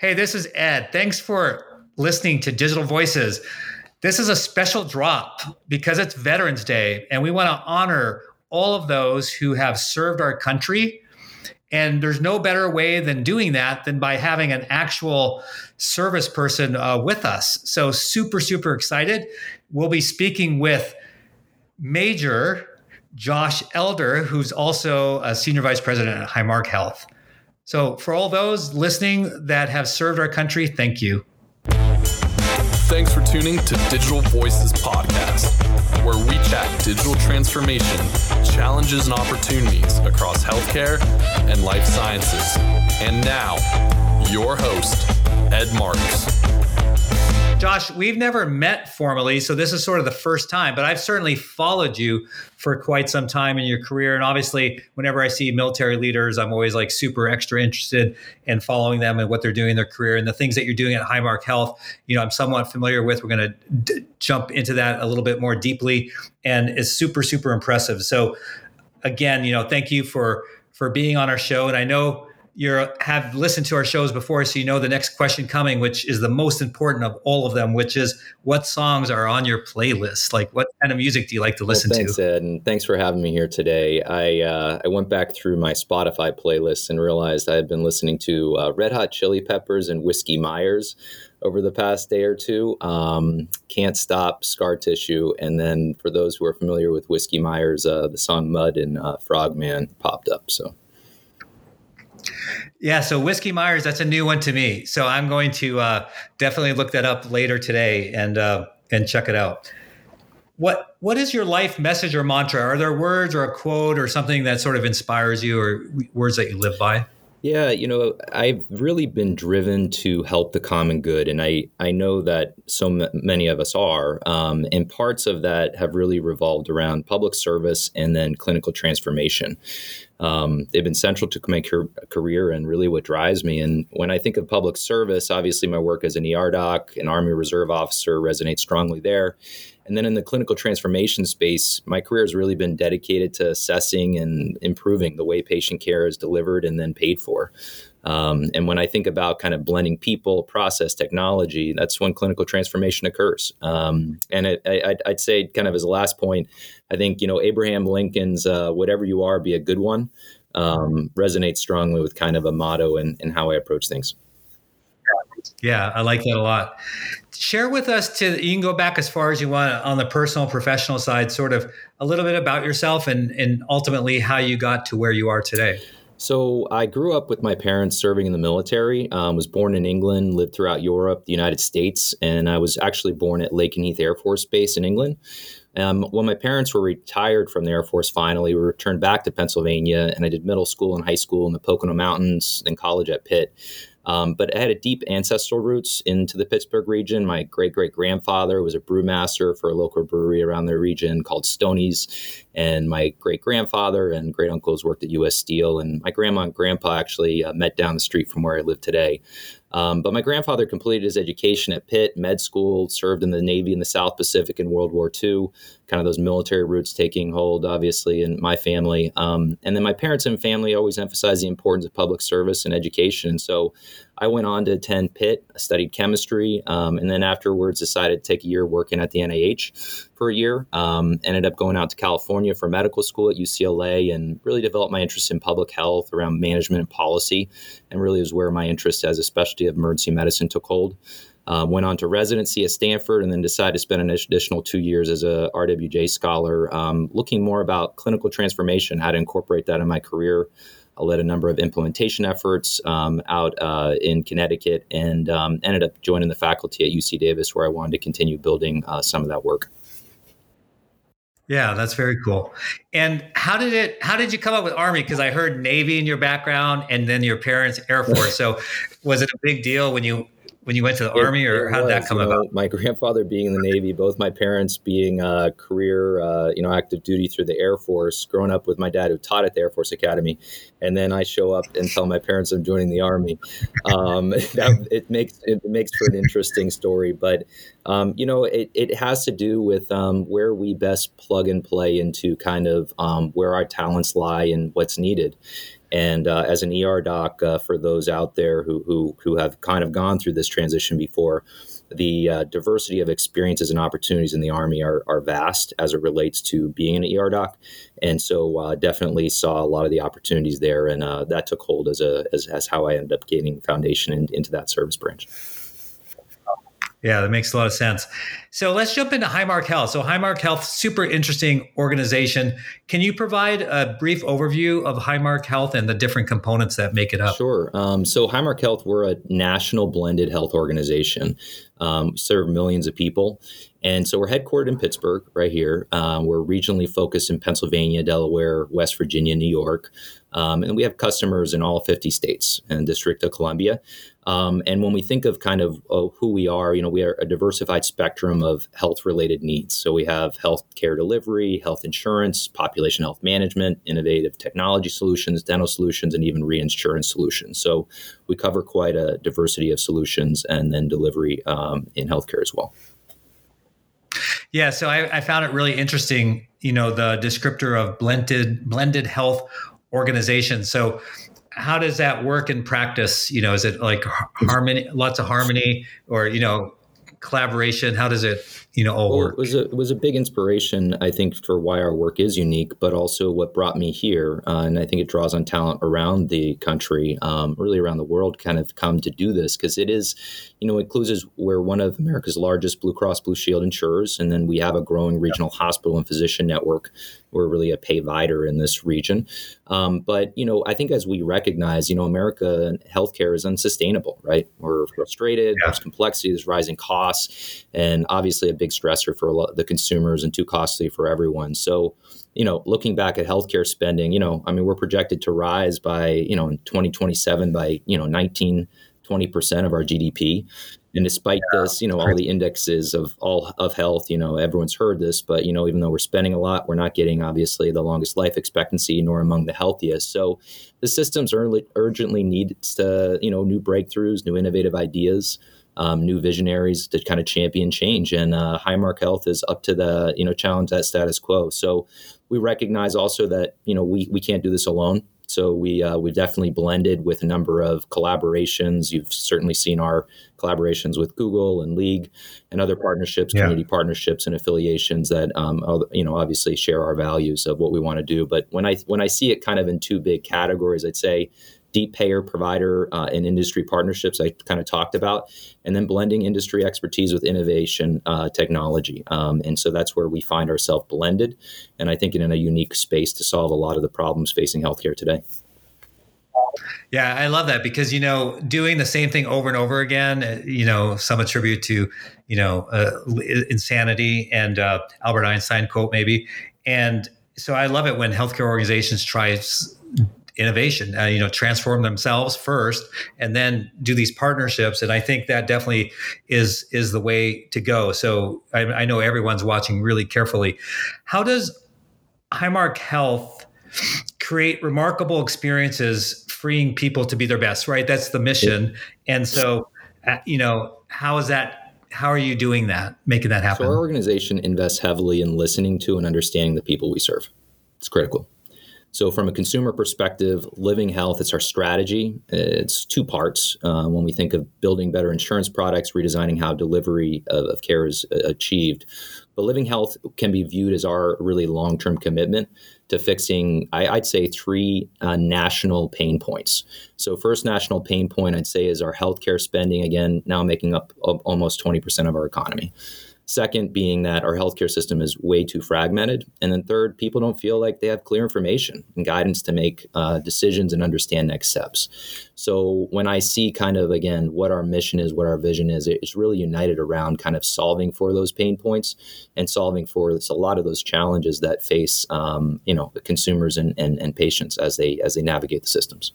Hey, this is Ed. Thanks for listening to Digital Voices. This is a special drop because it's Veterans Day, and we want to honor all of those who have served our country. And there's no better way than doing that than by having an actual service person uh, with us. So, super, super excited. We'll be speaking with Major Josh Elder, who's also a senior vice president at Highmark Health. So, for all those listening that have served our country, thank you. Thanks for tuning to Digital Voices Podcast, where we chat digital transformation, challenges, and opportunities across healthcare and life sciences. And now, your host, Ed Marks. Josh, we've never met formally, so this is sort of the first time, but I've certainly followed you for quite some time in your career. And obviously, whenever I see military leaders, I'm always like super extra interested in following them and what they're doing in their career and the things that you're doing at Highmark Health. You know, I'm somewhat familiar with. We're going to d- jump into that a little bit more deeply, and it's super, super impressive. So, again, you know, thank you for for being on our show. And I know you have listened to our shows before, so you know the next question coming, which is the most important of all of them, which is what songs are on your playlist? Like, what kind of music do you like to listen well, thanks, to? Ed, and thanks for having me here today. I uh, I went back through my Spotify playlist and realized I had been listening to uh, Red Hot Chili Peppers and Whiskey Myers over the past day or two. Um, Can't Stop, Scar Tissue, and then for those who are familiar with Whiskey Myers, uh, the song Mud and uh, Frogman popped up. So. Yeah, so Whiskey Myers, that's a new one to me. So I'm going to uh, definitely look that up later today and uh, and check it out. What what is your life message or mantra? Are there words or a quote or something that sort of inspires you, or words that you live by? Yeah, you know, I've really been driven to help the common good, and I I know that so m- many of us are, um, and parts of that have really revolved around public service and then clinical transformation. Um, they've been central to my career and really what drives me. And when I think of public service, obviously my work as an ER doc, an Army Reserve officer resonates strongly there. And then in the clinical transformation space, my career has really been dedicated to assessing and improving the way patient care is delivered and then paid for. Um, and when I think about kind of blending people, process, technology, that's when clinical transformation occurs. Um, and it, I, would say, kind of as a last point, I think you know Abraham Lincoln's uh, "Whatever you are, be a good one" um, resonates strongly with kind of a motto and, and how I approach things. Yeah, I like that a lot. Share with us to you can go back as far as you want on the personal professional side, sort of a little bit about yourself and and ultimately how you got to where you are today. So I grew up with my parents serving in the military. Um, was born in England, lived throughout Europe, the United States, and I was actually born at Lakenheath Air Force Base in England. Um, when my parents were retired from the Air Force, finally, we returned back to Pennsylvania, and I did middle school and high school in the Pocono Mountains, then college at Pitt. Um, but I had a deep ancestral roots into the Pittsburgh region. My great great grandfather was a brewmaster for a local brewery around the region called Stoney's, and my great grandfather and great uncles worked at U.S. Steel, and my grandma and grandpa actually uh, met down the street from where I live today. Um, but my grandfather completed his education at Pitt Med School, served in the Navy in the South Pacific in World War II, kind of those military roots taking hold, obviously, in my family. Um, and then my parents and family always emphasized the importance of public service and education. And So I went on to attend Pitt, I studied chemistry, um, and then afterwards decided to take a year working at the NIH for a year. Um, ended up going out to California for medical school at UCLA and really developed my interest in public health around management and policy, and really was where my interest as a specialty of emergency medicine took hold. Uh, went on to residency at Stanford and then decided to spend an additional two years as a RWJ scholar, um, looking more about clinical transformation, how to incorporate that in my career. I led a number of implementation efforts um, out uh, in Connecticut and um, ended up joining the faculty at UC Davis, where I wanted to continue building uh, some of that work. Yeah, that's very cool. And how did it? How did you come up with Army? Because I heard Navy in your background, and then your parents Air Force. So, was it a big deal when you when you went to the it, army, or how did that come you know, about? My grandfather being in the Navy, both my parents being uh, career, uh, you know, active duty through the Air Force. Growing up with my dad, who taught at the Air Force Academy, and then I show up and tell my parents I'm joining the Army. Um, that, it makes it makes for an interesting story, but um, you know, it, it has to do with um, where we best plug and play into kind of um, where our talents lie and what's needed. And uh, as an ER doc, uh, for those out there who, who who have kind of gone through this transition before, the uh, diversity of experiences and opportunities in the Army are, are vast as it relates to being an ER doc. And so uh, definitely saw a lot of the opportunities there. And uh, that took hold as, a, as, as how I ended up gaining foundation in, into that service branch. Yeah, that makes a lot of sense. So let's jump into Highmark Health. So Highmark Health, super interesting organization. Can you provide a brief overview of Highmark Health and the different components that make it up? Sure. Um, so Highmark Health, we're a national blended health organization. Um, serve millions of people. And so we're headquartered in Pittsburgh, right here. Um, we're regionally focused in Pennsylvania, Delaware, West Virginia, New York. Um, and we have customers in all 50 states and District of Columbia. Um, and when we think of kind of uh, who we are, you know, we are a diversified spectrum of health related needs. So we have health care delivery, health insurance, population health management, innovative technology solutions, dental solutions, and even reinsurance solutions. So we cover quite a diversity of solutions and then delivery um, in healthcare as well. Yeah, so I, I, found it really interesting. You know, the descriptor of blended blended health organization. So how does that work in practice? You know, is it like harmony, lots of harmony, or you know, collaboration? How does it, you know, all well, work? It was a it was a big inspiration, I think, for why our work is unique, but also what brought me here. Uh, and I think it draws on talent around the country, um, really around the world, kind of come to do this because it is, you know, includes is we're one of America's largest Blue Cross Blue Shield insurers, and then we have a growing regional yeah. hospital and physician network. We're really a payvider in this region. Um, but, you know, I think as we recognize, you know, America healthcare is unsustainable, right? We're frustrated, yeah. there's complexity, there's rising costs, and obviously a big stressor for a lot of the consumers and too costly for everyone. So, you know, looking back at healthcare spending, you know, I mean, we're projected to rise by, you know, in 2027 by, you know, 19, 20% of our GDP. And despite yeah. this, you know, all the indexes of all of health, you know, everyone's heard this, but you know, even though we're spending a lot, we're not getting obviously the longest life expectancy nor among the healthiest. So the systems urgently, urgently need to, you know, new breakthroughs, new innovative ideas. Um, new visionaries to kind of champion change. And uh, Highmark Health is up to the you know challenge that status quo. So we recognize also that you know we we can't do this alone. So we uh, we've definitely blended with a number of collaborations. You've certainly seen our collaborations with Google and League and other partnerships, yeah. community partnerships, and affiliations that um, you know obviously share our values of what we want to do. But when I when I see it kind of in two big categories, I'd say deep payer provider uh, and industry partnerships I kind of talked about, and then blending industry expertise with innovation uh, technology. Um, and so that's where we find ourselves blended, and I think in a unique space to solve a lot of the problems facing healthcare today. Yeah, I love that because you know doing the same thing over and over again, uh, you know, some attribute to you know uh, insanity and uh, Albert Einstein quote maybe, and so I love it when healthcare organizations try innovation uh, you know transform themselves first and then do these partnerships. And i think that definitely is is the way to go. So i, I know everyone's watching really carefully. How does highmark health create remarkable experiences freeing people to be their best right? That's the mission. And so uh, you know how is that how are you doing that making that happen? so our organization invests heavily in listening to and understanding the people we serve. It's critical so, from a consumer perspective, living health, it's our strategy. It's two parts. Uh, when we think of building better insurance products, redesigning how delivery of, of care is uh, achieved. But living health can be viewed as our really long term commitment to fixing, I, would say, three uh, national pain points. So, first national pain point I'd say is our healthcare spending, again, now making up almost 20% of our economy. Second, being that our healthcare system is way too fragmented. And then third, people don't feel like they have clear information and guidance to make uh, decisions and understand next steps. So when I see kind of, again, what our mission is, what our vision is, it's really united around kind of solving for those pain points and solving for a lot of those challenges that face, um, you know, consumers and, and, and patients as they, as they navigate the systems.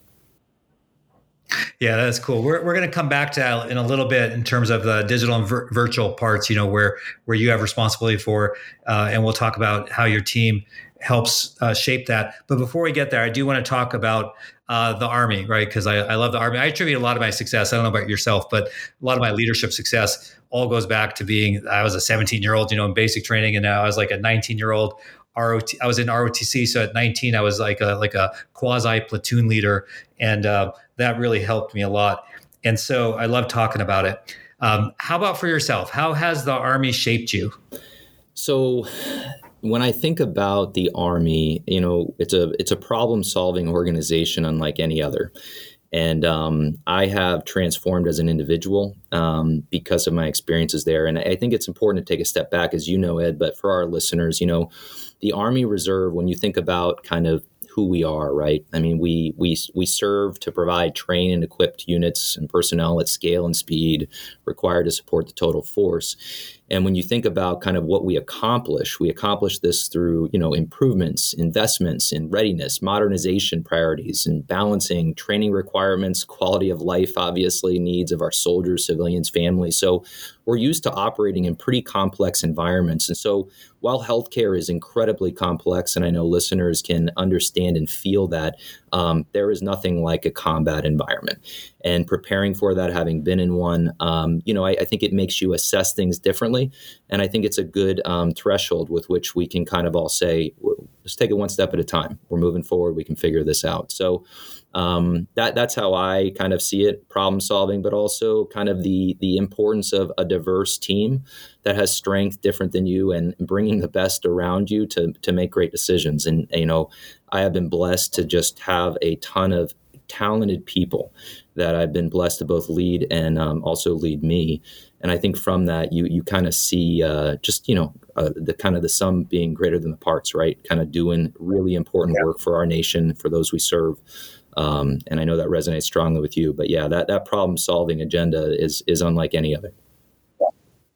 Yeah, that's cool. We're, we're going to come back to that in a little bit in terms of the digital and vir- virtual parts, you know, where, where you have responsibility for, uh, and we'll talk about how your team helps uh, shape that. But before we get there, I do want to talk about uh, the Army, right? Because I, I love the Army. I attribute a lot of my success. I don't know about yourself, but a lot of my leadership success all goes back to being, I was a 17 year old, you know, in basic training, and now I was like a 19 year old ROT. I was in ROTC, so at 19, I was like a like a quasi platoon leader, and uh, that really helped me a lot. And so I love talking about it. Um, how about for yourself? How has the Army shaped you? So when I think about the Army, you know, it's a it's a problem solving organization unlike any other. And um, I have transformed as an individual um, because of my experiences there. And I think it's important to take a step back, as you know, Ed, but for our listeners, you know, the Army Reserve, when you think about kind of who we are, right? I mean, we we we serve to provide trained and equipped units and personnel at scale and speed required to support the total force. And when you think about kind of what we accomplish, we accomplish this through, you know, improvements, investments in readiness, modernization priorities, and balancing training requirements, quality of life, obviously, needs of our soldiers, civilians, families. So we're used to operating in pretty complex environments. And so while healthcare is incredibly complex, and I know listeners can understand and feel that, um, there is nothing like a combat environment. And preparing for that, having been in one, um, you know, I, I, think it makes you assess things differently. And I think it's a good um, threshold with which we can kind of all say, let's take it one step at a time. We're moving forward. We can figure this out. So um, that that's how I kind of see it, problem solving, but also kind of the the importance of a diverse team that has strength different than you and bringing the best around you to to make great decisions. And you know, I have been blessed to just have a ton of talented people that I've been blessed to both lead and um, also lead me. And I think from that, you you kind of see uh, just you know uh, the kind of the sum being greater than the parts, right? Kind of doing really important yeah. work for our nation, for those we serve. Um, and I know that resonates strongly with you. But yeah, that that problem solving agenda is is unlike any other.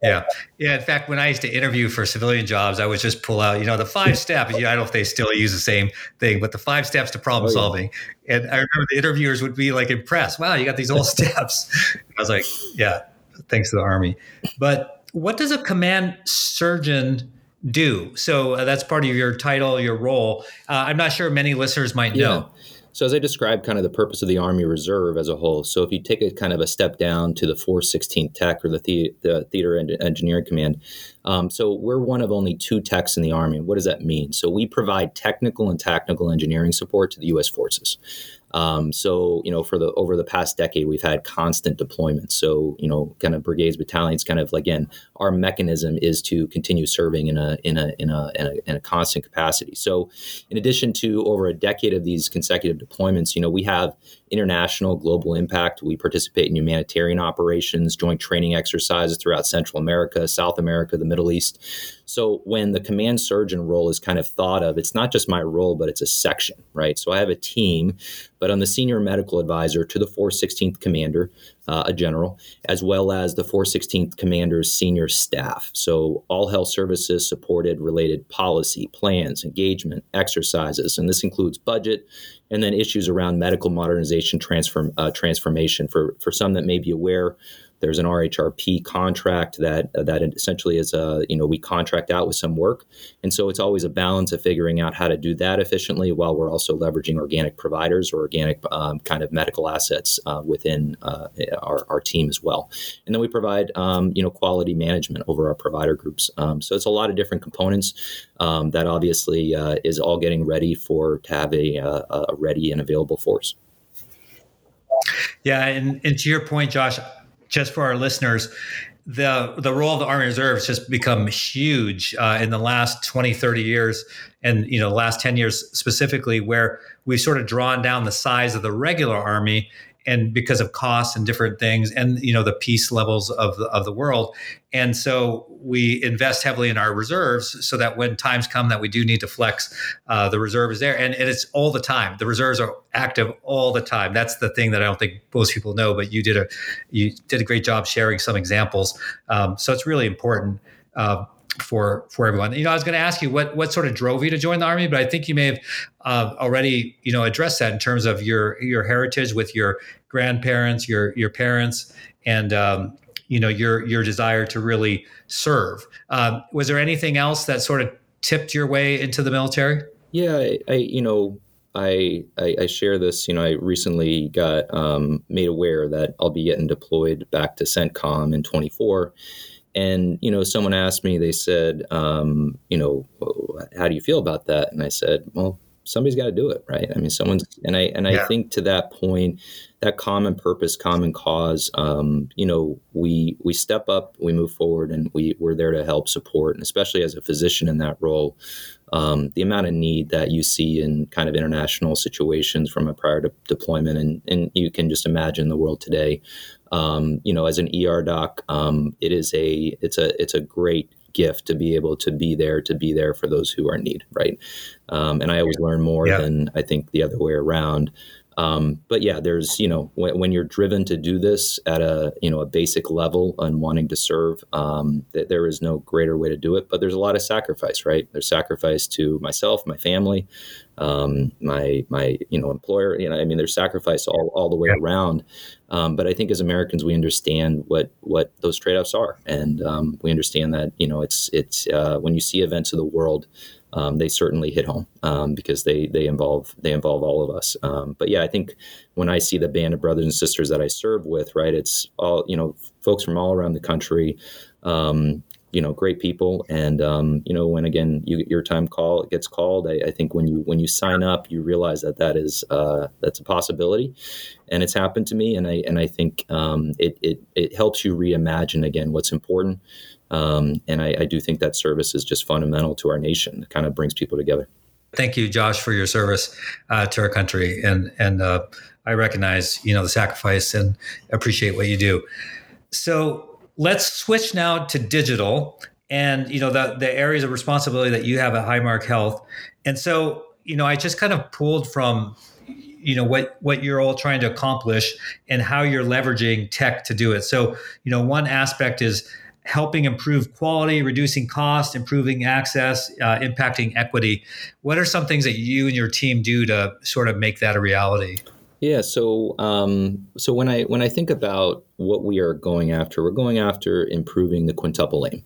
Yeah. Yeah. In fact, when I used to interview for civilian jobs, I would just pull out, you know, the five steps. I don't know if they still use the same thing, but the five steps to problem oh, yeah. solving. And I remember the interviewers would be like impressed. Wow, you got these old steps. I was like, yeah, thanks to the Army. But what does a command surgeon do? So uh, that's part of your title, your role. Uh, I'm not sure many listeners might know. Yeah. So as I described kind of the purpose of the Army Reserve as a whole, so if you take a kind of a step down to the 416th TEC or the, the, the Theater Engineering Command, um, so we're one of only two TECs in the Army. What does that mean? So we provide technical and tactical engineering support to the U.S. forces. Um, so you know, for the over the past decade, we've had constant deployments. So you know, kind of brigades, battalions, kind of again, our mechanism is to continue serving in a in a in a in a, in a constant capacity. So, in addition to over a decade of these consecutive deployments, you know, we have international global impact. We participate in humanitarian operations, joint training exercises throughout Central America, South America, the Middle East. So when the command surgeon role is kind of thought of, it's not just my role, but it's a section, right? So I have a team, but I'm the senior medical advisor to the 416th commander, uh, a general, as well as the 416th commander's senior staff. So all health services supported related policy, plans, engagement, exercises, and this includes budget, and then issues around medical modernization transform, uh, transformation. For, for some that may be aware, there's an RHRP contract that that essentially is a you know we contract out with some work, and so it's always a balance of figuring out how to do that efficiently while we're also leveraging organic providers or organic um, kind of medical assets uh, within uh, our, our team as well. And then we provide um, you know quality management over our provider groups. Um, so it's a lot of different components um, that obviously uh, is all getting ready for to have a, uh, a ready and available force. Yeah, and, and to your point, Josh, just for our listeners, the the role of the Army Reserve has just become huge uh, in the last 20, 30 years, and you know, the last 10 years specifically, where we've sort of drawn down the size of the regular Army and because of costs and different things and you know the peace levels of the, of the world. And so we invest heavily in our reserves so that when times come that we do need to flex uh, the reserve is there. And, and it's all the time. The reserves are active all the time. That's the thing that i don't think most people know but you did a you did a great job sharing some examples. Um, so it's really important. Uh, for for everyone. You know, I was going to ask you what what sort of drove you to join the army, but I think you may have uh, already you know addressed that in terms of your your heritage with your grandparents, your your parents, and um, you know your your desire to really serve. Um, was there anything else that sort of tipped your way into the military? Yeah, I, I you know I, I, share this. You know, I recently got um, made aware that I'll be getting deployed back to CENTCOM in 24, and you know, someone asked me. They said, um, you know, how do you feel about that? And I said, well, somebody's got to do it, right? I mean, someone's, and I and yeah. I think to that point, that common purpose, common cause, um, you know, we we step up, we move forward, and we we're there to help support, and especially as a physician in that role, um, the amount of need that you see in kind of international situations from a prior de- deployment, and and you can just imagine the world today. Um, you know, as an ER doc, um, it is a it's a it's a great gift to be able to be there to be there for those who are in need, right? Um, and I always learn more yeah. than I think the other way around. Um, but yeah, there's you know when, when, you're driven to do this at a you know a basic level and wanting to serve, um, th- there is no greater way to do it. But there's a lot of sacrifice, right? There's sacrifice to myself, my family, um, my my you know employer. You know, I mean, there's sacrifice all, all the way around. Um, but I think as Americans, we understand what what those trade offs are, and um, we understand that you know it's it's uh, when you see events of the world um, they certainly hit home um, because they they involve they involve all of us. Um, but yeah, I think when I see the band of brothers and sisters that I serve with, right, it's all you know, folks from all around the country. Um, you know, great people, and um, you know, when again you, get your time call it gets called, I, I, think when you when you sign up, you realize that that is uh, that's a possibility, and it's happened to me, and I and I think um, it it it helps you reimagine again what's important. Um, and I, I, do think that service is just fundamental to our nation. It kind of brings people together. Thank you, Josh, for your service uh, to our country, and and uh, I recognize you know the sacrifice and appreciate what you do. So let's switch now to digital, and you know the the areas of responsibility that you have at Highmark Health. And so you know I just kind of pulled from you know what what you're all trying to accomplish and how you're leveraging tech to do it. So you know one aspect is helping improve quality, reducing cost, improving access, uh, impacting equity. What are some things that you and your team do to sort of make that a reality? Yeah, so um, so when I when I think about what we are going after, we're going after improving the quintuple aim.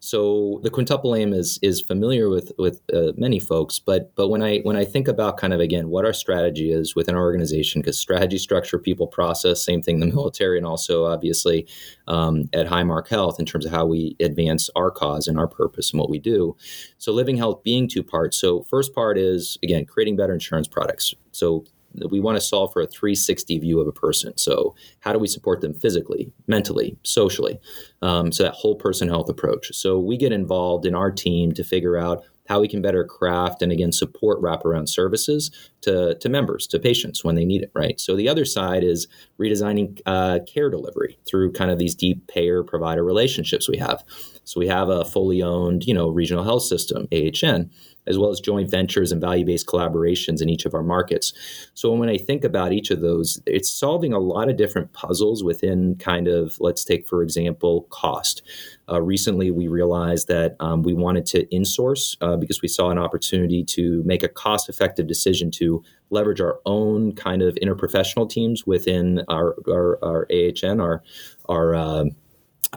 So the quintuple aim is is familiar with with uh, many folks, but but when I when I think about kind of again what our strategy is within our organization, because strategy, structure, people, process, same thing, the military, and also obviously um, at Highmark Health in terms of how we advance our cause and our purpose and what we do. So living health being two parts. So first part is again creating better insurance products. So we want to solve for a 360 view of a person. So, how do we support them physically, mentally, socially? Um, so, that whole person health approach. So, we get involved in our team to figure out how we can better craft and again support wraparound services to, to members, to patients when they need it, right? So the other side is redesigning uh, care delivery through kind of these deep payer provider relationships we have. So we have a fully owned, you know, regional health system, AHN, as well as joint ventures and value-based collaborations in each of our markets. So when I think about each of those, it's solving a lot of different puzzles within kind of, let's take for example, cost. Uh, recently, we realized that um, we wanted to insource uh, because we saw an opportunity to make a cost-effective decision to leverage our own kind of interprofessional teams within our our, our AHN, our our uh,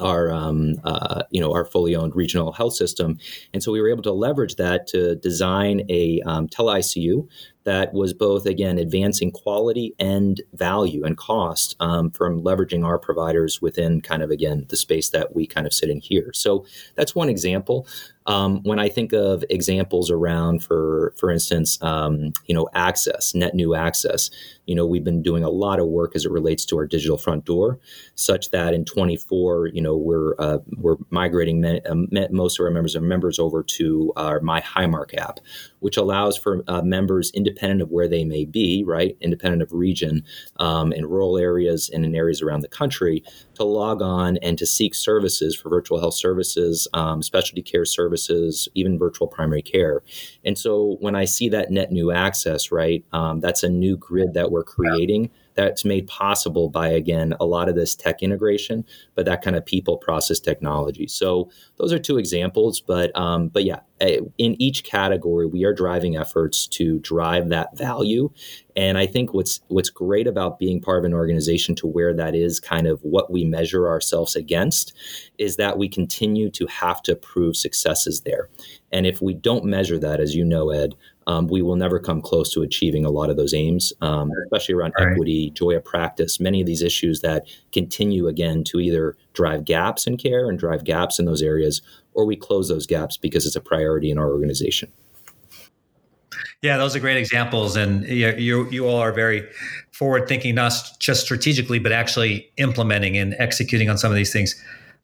our um, uh, you know our fully owned regional health system, and so we were able to leverage that to design a um, tele ICU that was both again advancing quality and value and cost um, from leveraging our providers within kind of again the space that we kind of sit in here. So that's one example. Um, when I think of examples around, for for instance, um, you know, access, net new access, you know, we've been doing a lot of work as it relates to our digital front door, such that in 24, you know, we're uh, we're migrating um, most of our members and members over to our My Highmark app, which allows for uh, members, independent of where they may be, right, independent of region, um, in rural areas and in areas around the country, to log on and to seek services for virtual health services, um, specialty care services, even virtual primary care. And so when I see that net new access, right, um, that's a new grid that we're creating that's made possible by again a lot of this tech integration but that kind of people process technology. So those are two examples but um, but yeah eh, in each category we are driving efforts to drive that value. And i think what's what's great about being part of an organization to where that is kind of what we measure ourselves against is that we continue to have to prove successes there. And if we don't measure that as you know ed um, we will never come close to achieving a lot of those aims, um, especially around right. equity, joy of practice, many of these issues that continue again to either drive gaps in care and drive gaps in those areas, or we close those gaps because it's a priority in our organization. Yeah, those are great examples, and you you, you all are very forward thinking, not just strategically, but actually implementing and executing on some of these things.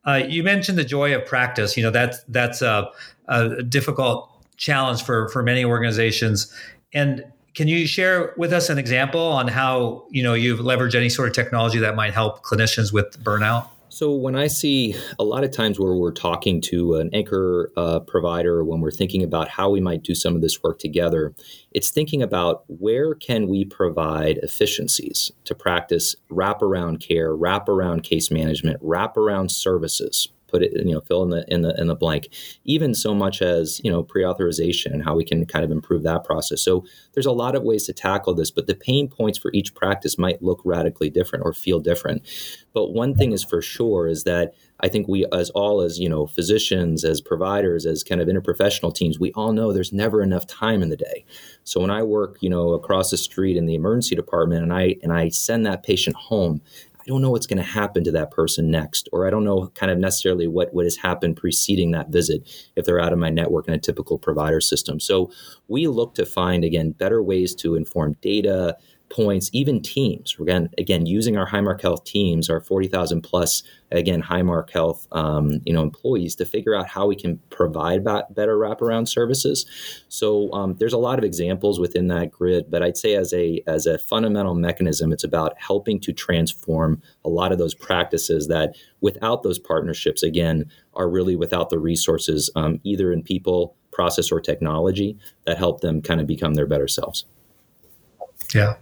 Uh, you mentioned the joy of practice. You know that's that's a, a difficult challenge for for many organizations, and can you share with us an example on how you know you've leveraged any sort of technology that might help clinicians with burnout? So when I see a lot of times where we're talking to an anchor uh, provider, when we're thinking about how we might do some of this work together, it's thinking about where can we provide efficiencies to practice wraparound care, wraparound case management, wraparound services put it, you know, fill in the in the in the blank. Even so much as you know pre-authorization and how we can kind of improve that process. So there's a lot of ways to tackle this, but the pain points for each practice might look radically different or feel different. But one thing is for sure is that I think we, as all as you know, physicians, as providers, as kind of interprofessional teams, we all know there's never enough time in the day. So when I work, you know, across the street in the emergency department, and I and I send that patient home, I don't know what's going to happen to that person next, or I don't know kind of necessarily what, what has happened preceding that visit if they're out of my network in a typical provider system. So we look to find, again, better ways to inform data, points, even teams. We're Again, again, using our Highmark Health teams, our 40,000 plus, again, Highmark Health, um, you know, employees to figure out how we can provide better wraparound services. So um, there's a lot of examples within that grid, but I'd say as a as a fundamental mechanism, it's about helping to transform a lot of those practices that, without those partnerships, again, are really without the resources, um, either in people, process, or technology that help them kind of become their better selves. Yeah.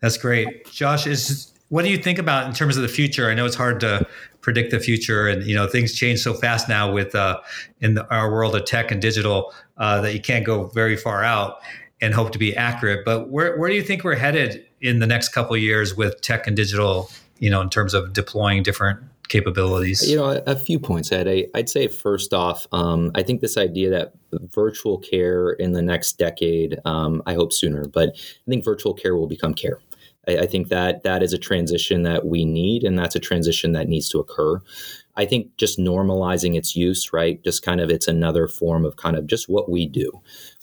That's great. Josh, is what do you think about in terms of the future? I know it's hard to predict the future and you know things change so fast now with uh, in the, our world of tech and digital uh, that you can't go very far out and hope to be accurate. But where, where do you think we're headed in the next couple years with tech and digital, you know, in terms of deploying different capabilities? You know, a, a few points, Ed. I, would say first off, um, I think this idea that virtual care in the next decade, um, I hope sooner, but I think virtual care will become care. I, I think that that is a transition that we need, and that's a transition that needs to occur. I think just normalizing its use, right? Just kind of it's another form of kind of just what we do.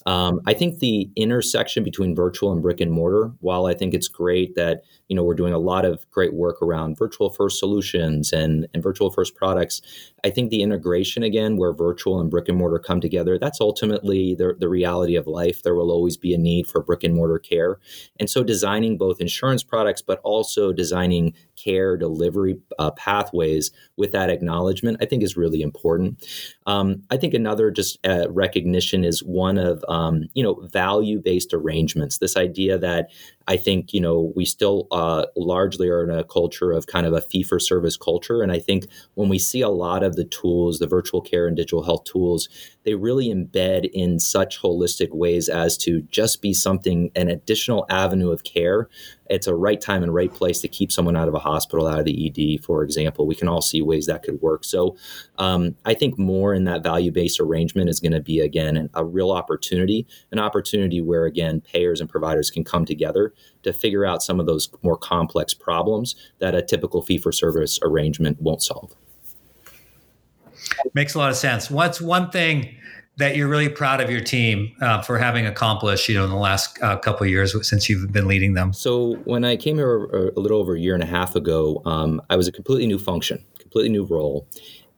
Um, I think the intersection between virtual and brick and mortar, while I think it's great that you know we're doing a lot of great work around virtual first solutions and, and virtual first products, I think the integration again, where virtual and brick and mortar come together, that's ultimately the, the reality of life. There will always be a need for brick and mortar care. And so designing both insurance products, but also designing care delivery uh, pathways with that acknowledgement, I think is really important. Um, I think another just uh, recognition is one of um, you know value based arrangements. This idea that I think you know we still uh, Uh, largely are in a culture of kind of a fee for service culture, and I think when we see a lot of the tools, the virtual care and digital health tools, they really embed in such holistic ways as to just be something an additional avenue of care it's a right time and right place to keep someone out of a hospital, out of the ED, for example. We can all see ways that could work. So um, I think more in that value based arrangement is going to be, again, a real opportunity, an opportunity where, again, payers and providers can come together to figure out some of those more complex problems that a typical fee for service arrangement won't solve. Makes a lot of sense. What's one thing? That you're really proud of your team uh, for having accomplished, you know, in the last uh, couple of years since you've been leading them? So when I came here a, little over a year and a half ago, um, I was a completely new function, completely new role.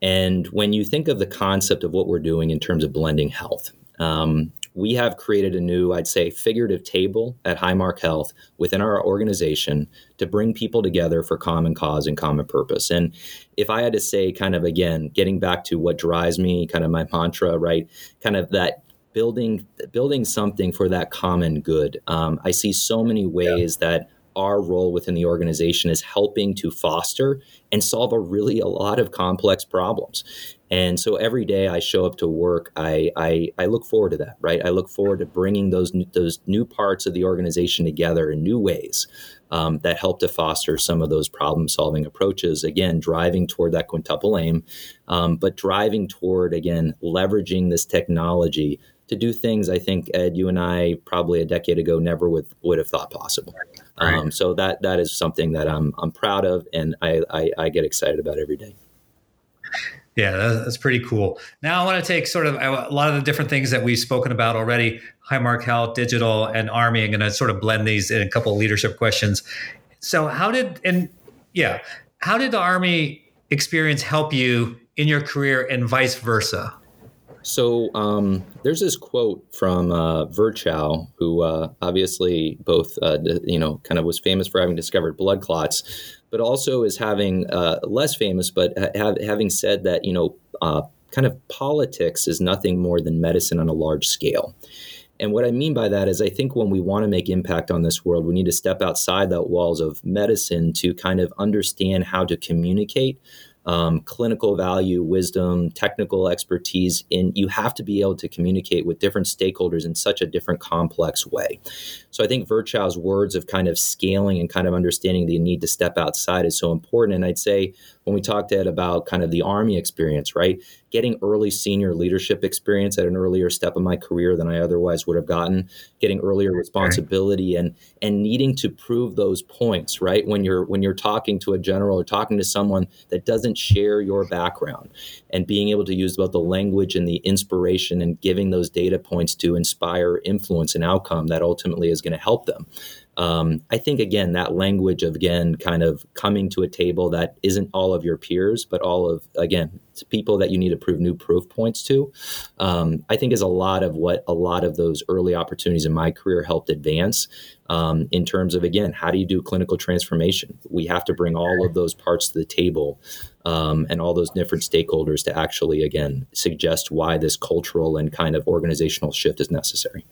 And when you think of the concept of what we're doing in terms of blending health, um, we have created a new, I'd say, figurative table at Highmark Health within our organization to bring people together for common cause and common purpose. And if I had to say, kind of again, getting back to what drives me, kind of my mantra, right? Kind of that building building something for that common good. Um, I see so many ways yeah. that our role within the organization is helping to foster and solve a really a lot of complex problems. And so every day I show up to work, I, I, I look forward to that, right? I look forward to bringing those new, those new parts of the organization together in new ways um, that help to foster some of those problem solving approaches. Again, driving toward that quintuple aim, um, but driving toward again leveraging this technology to do things I think Ed, you and I probably a decade ago never would would have thought possible. Right. Um, so that that is something that I'm I'm proud of, and I, I, I get excited about every day. Yeah, that's pretty cool. Now I want to take sort of a lot of the different things that we've spoken about already: Highmark Health, digital, and Army. I'm going to sort of blend these in a couple of leadership questions. So, how did and yeah, how did the Army experience help you in your career, and vice versa? So um, there's this quote from uh, Virchow, who uh, obviously both uh, you know kind of was famous for having discovered blood clots, but also is having uh, less famous, but ha- having said that you know uh, kind of politics is nothing more than medicine on a large scale. And what I mean by that is, I think when we want to make impact on this world, we need to step outside the walls of medicine to kind of understand how to communicate um, clinical value, wisdom, technical expertise, and you have to be able to communicate with different stakeholders in such a different complex way. So I think Virchow's words of kind of scaling and kind of understanding the need to step outside is so important. And I'd say when we talked Ed about kind of the Army experience, right? Getting early senior leadership experience at an earlier step of my career than I otherwise would have gotten, getting earlier responsibility and and needing to prove those points, right? When you're when you're talking to a general or talking to someone that doesn't share your background and being able to use both the language and the inspiration and giving those data points to inspire influence and outcome that ultimately is going to help them. Um, I think again that language of again kind of coming to a table that isn't all of your peers, but all of again people that you need to prove new proof points to. Um, I think is a lot of what a lot of those early opportunities in my career helped advance. Um, in terms of again, how do you do clinical transformation? We have to bring all of those parts to the table um, and all those different stakeholders to actually again suggest why this cultural and kind of organizational shift is necessary.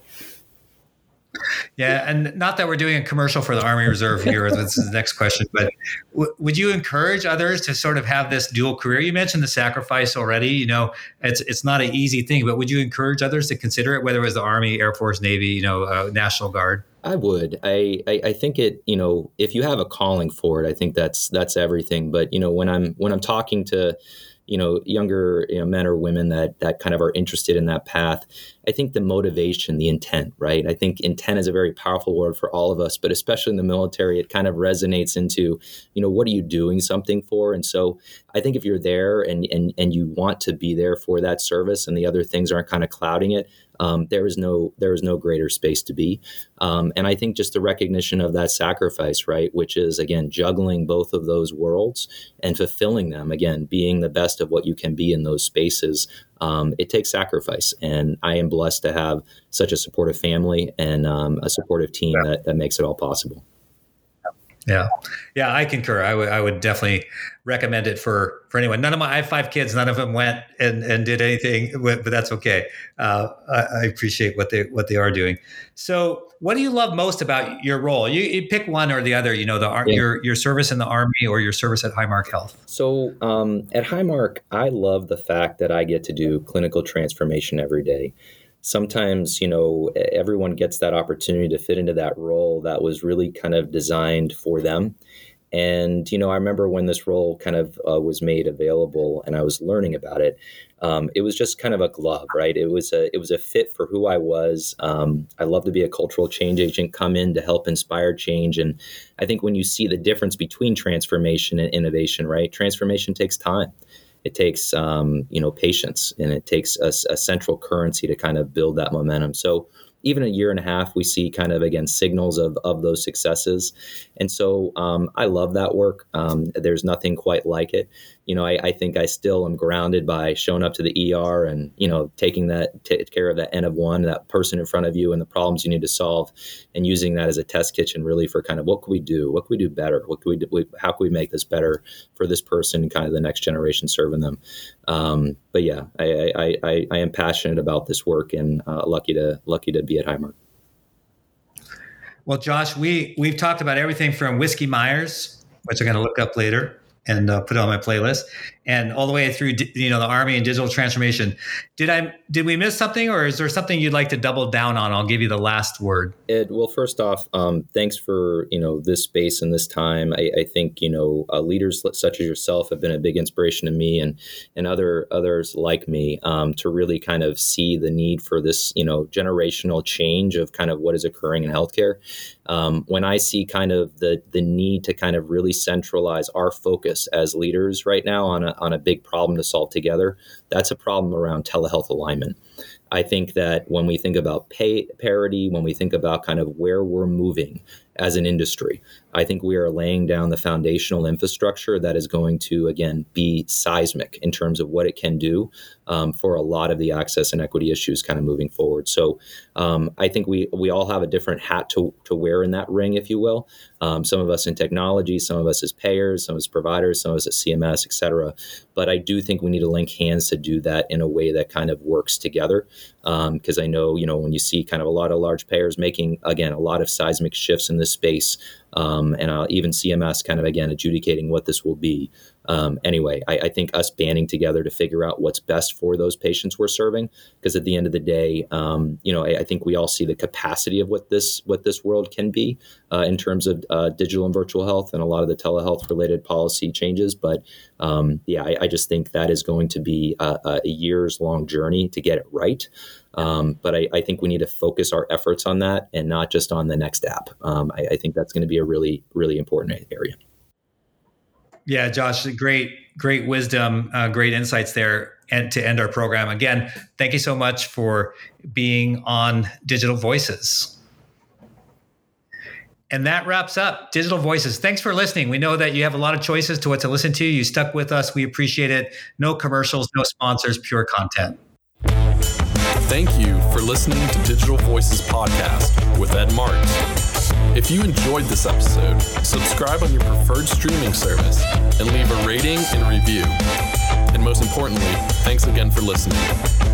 Yeah, and not that we're doing a commercial for the Army Reserve here. this is the next question, but w- would you encourage others to sort of have this dual career? You mentioned the sacrifice already. You know, it's it's not an easy thing, but would you encourage others to consider it, whether it was the Army, Air Force, Navy, you know, uh, National Guard? I would. I, I, I think it. You know, if you have a calling for it, I think that's that's everything. But you know, when I'm when I'm talking to you know younger you know, men or women that that kind of are interested in that path i think the motivation the intent right? I think intent is a very powerful word for all of us but especially in the military it kind of resonates into you know what are you doing something for? And so i think if you're there and and and you want to be there for that service and the other things aren't kind of clouding it um, there is no there is no greater space to be. Um, and I think just the recognition of that sacrifice, right, which is again juggling both of those worlds and fulfilling them. Again, being the best of what you can be in those spaces. Um, it takes sacrifice, and I am blessed to have such a supportive family and um, a supportive team that, that makes it all possible. Yeah, yeah, I concur. I would, I would definitely recommend it for for anyone. None of my, I have five kids. None of them went and, and did anything, but that's okay. Uh, I, I, appreciate what they what they are doing. So, what do you love most about your role? You, you pick one or the other. You know, the yeah. your your service in the army or your service at Highmark Health. So, um, at Highmark, I love the fact that I get to do clinical transformation every day sometimes you know everyone gets that opportunity to fit into that role that was really kind of designed for them. And you know i remember when this role kind of uh, was made available and i was learning about it um, it was just kind of a glove right? It was a it was a fit for who i was. Um, i love to be a cultural change agent come in to help inspire change. And i think when you see the difference between transformation and innovation right transformation takes time it takes um, you know patience and it takes a, a, central currency to kind of build that momentum. So even a year and a half we see kind of again signals of, of those successes. And so um, i love that work. Um, there's nothing quite like it you know, I, I, think I still am grounded by showing up to the ER and, you know, taking that, t- care of that N of one, that person in front of you and the problems you need to solve and using that as a test kitchen really for kind of what can we do? What can we do better? What can we do? How can we make this better for this person, kind of the next generation serving them? Um, but yeah, I, I, I, I, am passionate about this work and uh, lucky to, lucky to be at Highmark. Well, Josh, we, we've talked about everything from Whiskey Myers, which I'm going to look up later, and uh, put it on my playlist. And all the way through, you know, the army and digital transformation. Did I did we miss something, or is there something you'd like to double down on? I'll give you the last word. Ed, well, first off, um, thanks for you know this space and this time. I, I think you know uh, leaders such as yourself have been a big inspiration to me and and other others like me um, to really kind of see the need for this you know generational change of kind of what is occurring in healthcare. Um, when I see kind of the the need to kind of really centralize our focus as leaders right now on a on a big problem to solve together, that's a problem around telehealth alignment. I think that when we think about pay parity, when we think about kind of where we're moving as an industry, I think we are laying down the foundational infrastructure that is going to, again, be seismic in terms of what it can do um, for a lot of the access and equity issues kind of moving forward. So um, I think we, we all have a different hat to, to wear in that ring, if you will. Um, some of us in technology, some of us as payers, some of us providers, some of us at CMS, et cetera. But I do think we need to link hands to do that in a way that kind of works together. Because um, I know, you know, when you see kind of a lot of large payers making, again, a lot of seismic shifts in this space, um, and I'll even CMS kind of again adjudicating what this will be. Um, anyway, I, I, think us banding together to figure out what's best for those patients we're serving, because at the end of the day, um, you know, I, I, think we all see the capacity of what this what this world can be uh, in terms of uh, digital and virtual health and a lot of the telehealth related policy changes. But um, yeah, I, I, just think that is going to be a, a years long journey to get it right. Um, but I, I, think we need to focus our efforts on that and not just on the next app. Um, I, I, think that's going to be a really, really important area. Yeah, Josh, great, great wisdom, uh, great insights there. And to end our program again, thank you so much for being on Digital Voices. And that wraps up Digital Voices. Thanks for listening. We know that you have a lot of choices to what to listen to. You stuck with us. We appreciate it. No commercials, no sponsors, pure content. Thank you for listening to Digital Voices Podcast with Ed Marx. If you enjoyed this episode, subscribe on your preferred streaming service and leave a rating and review. And most importantly, thanks again for listening.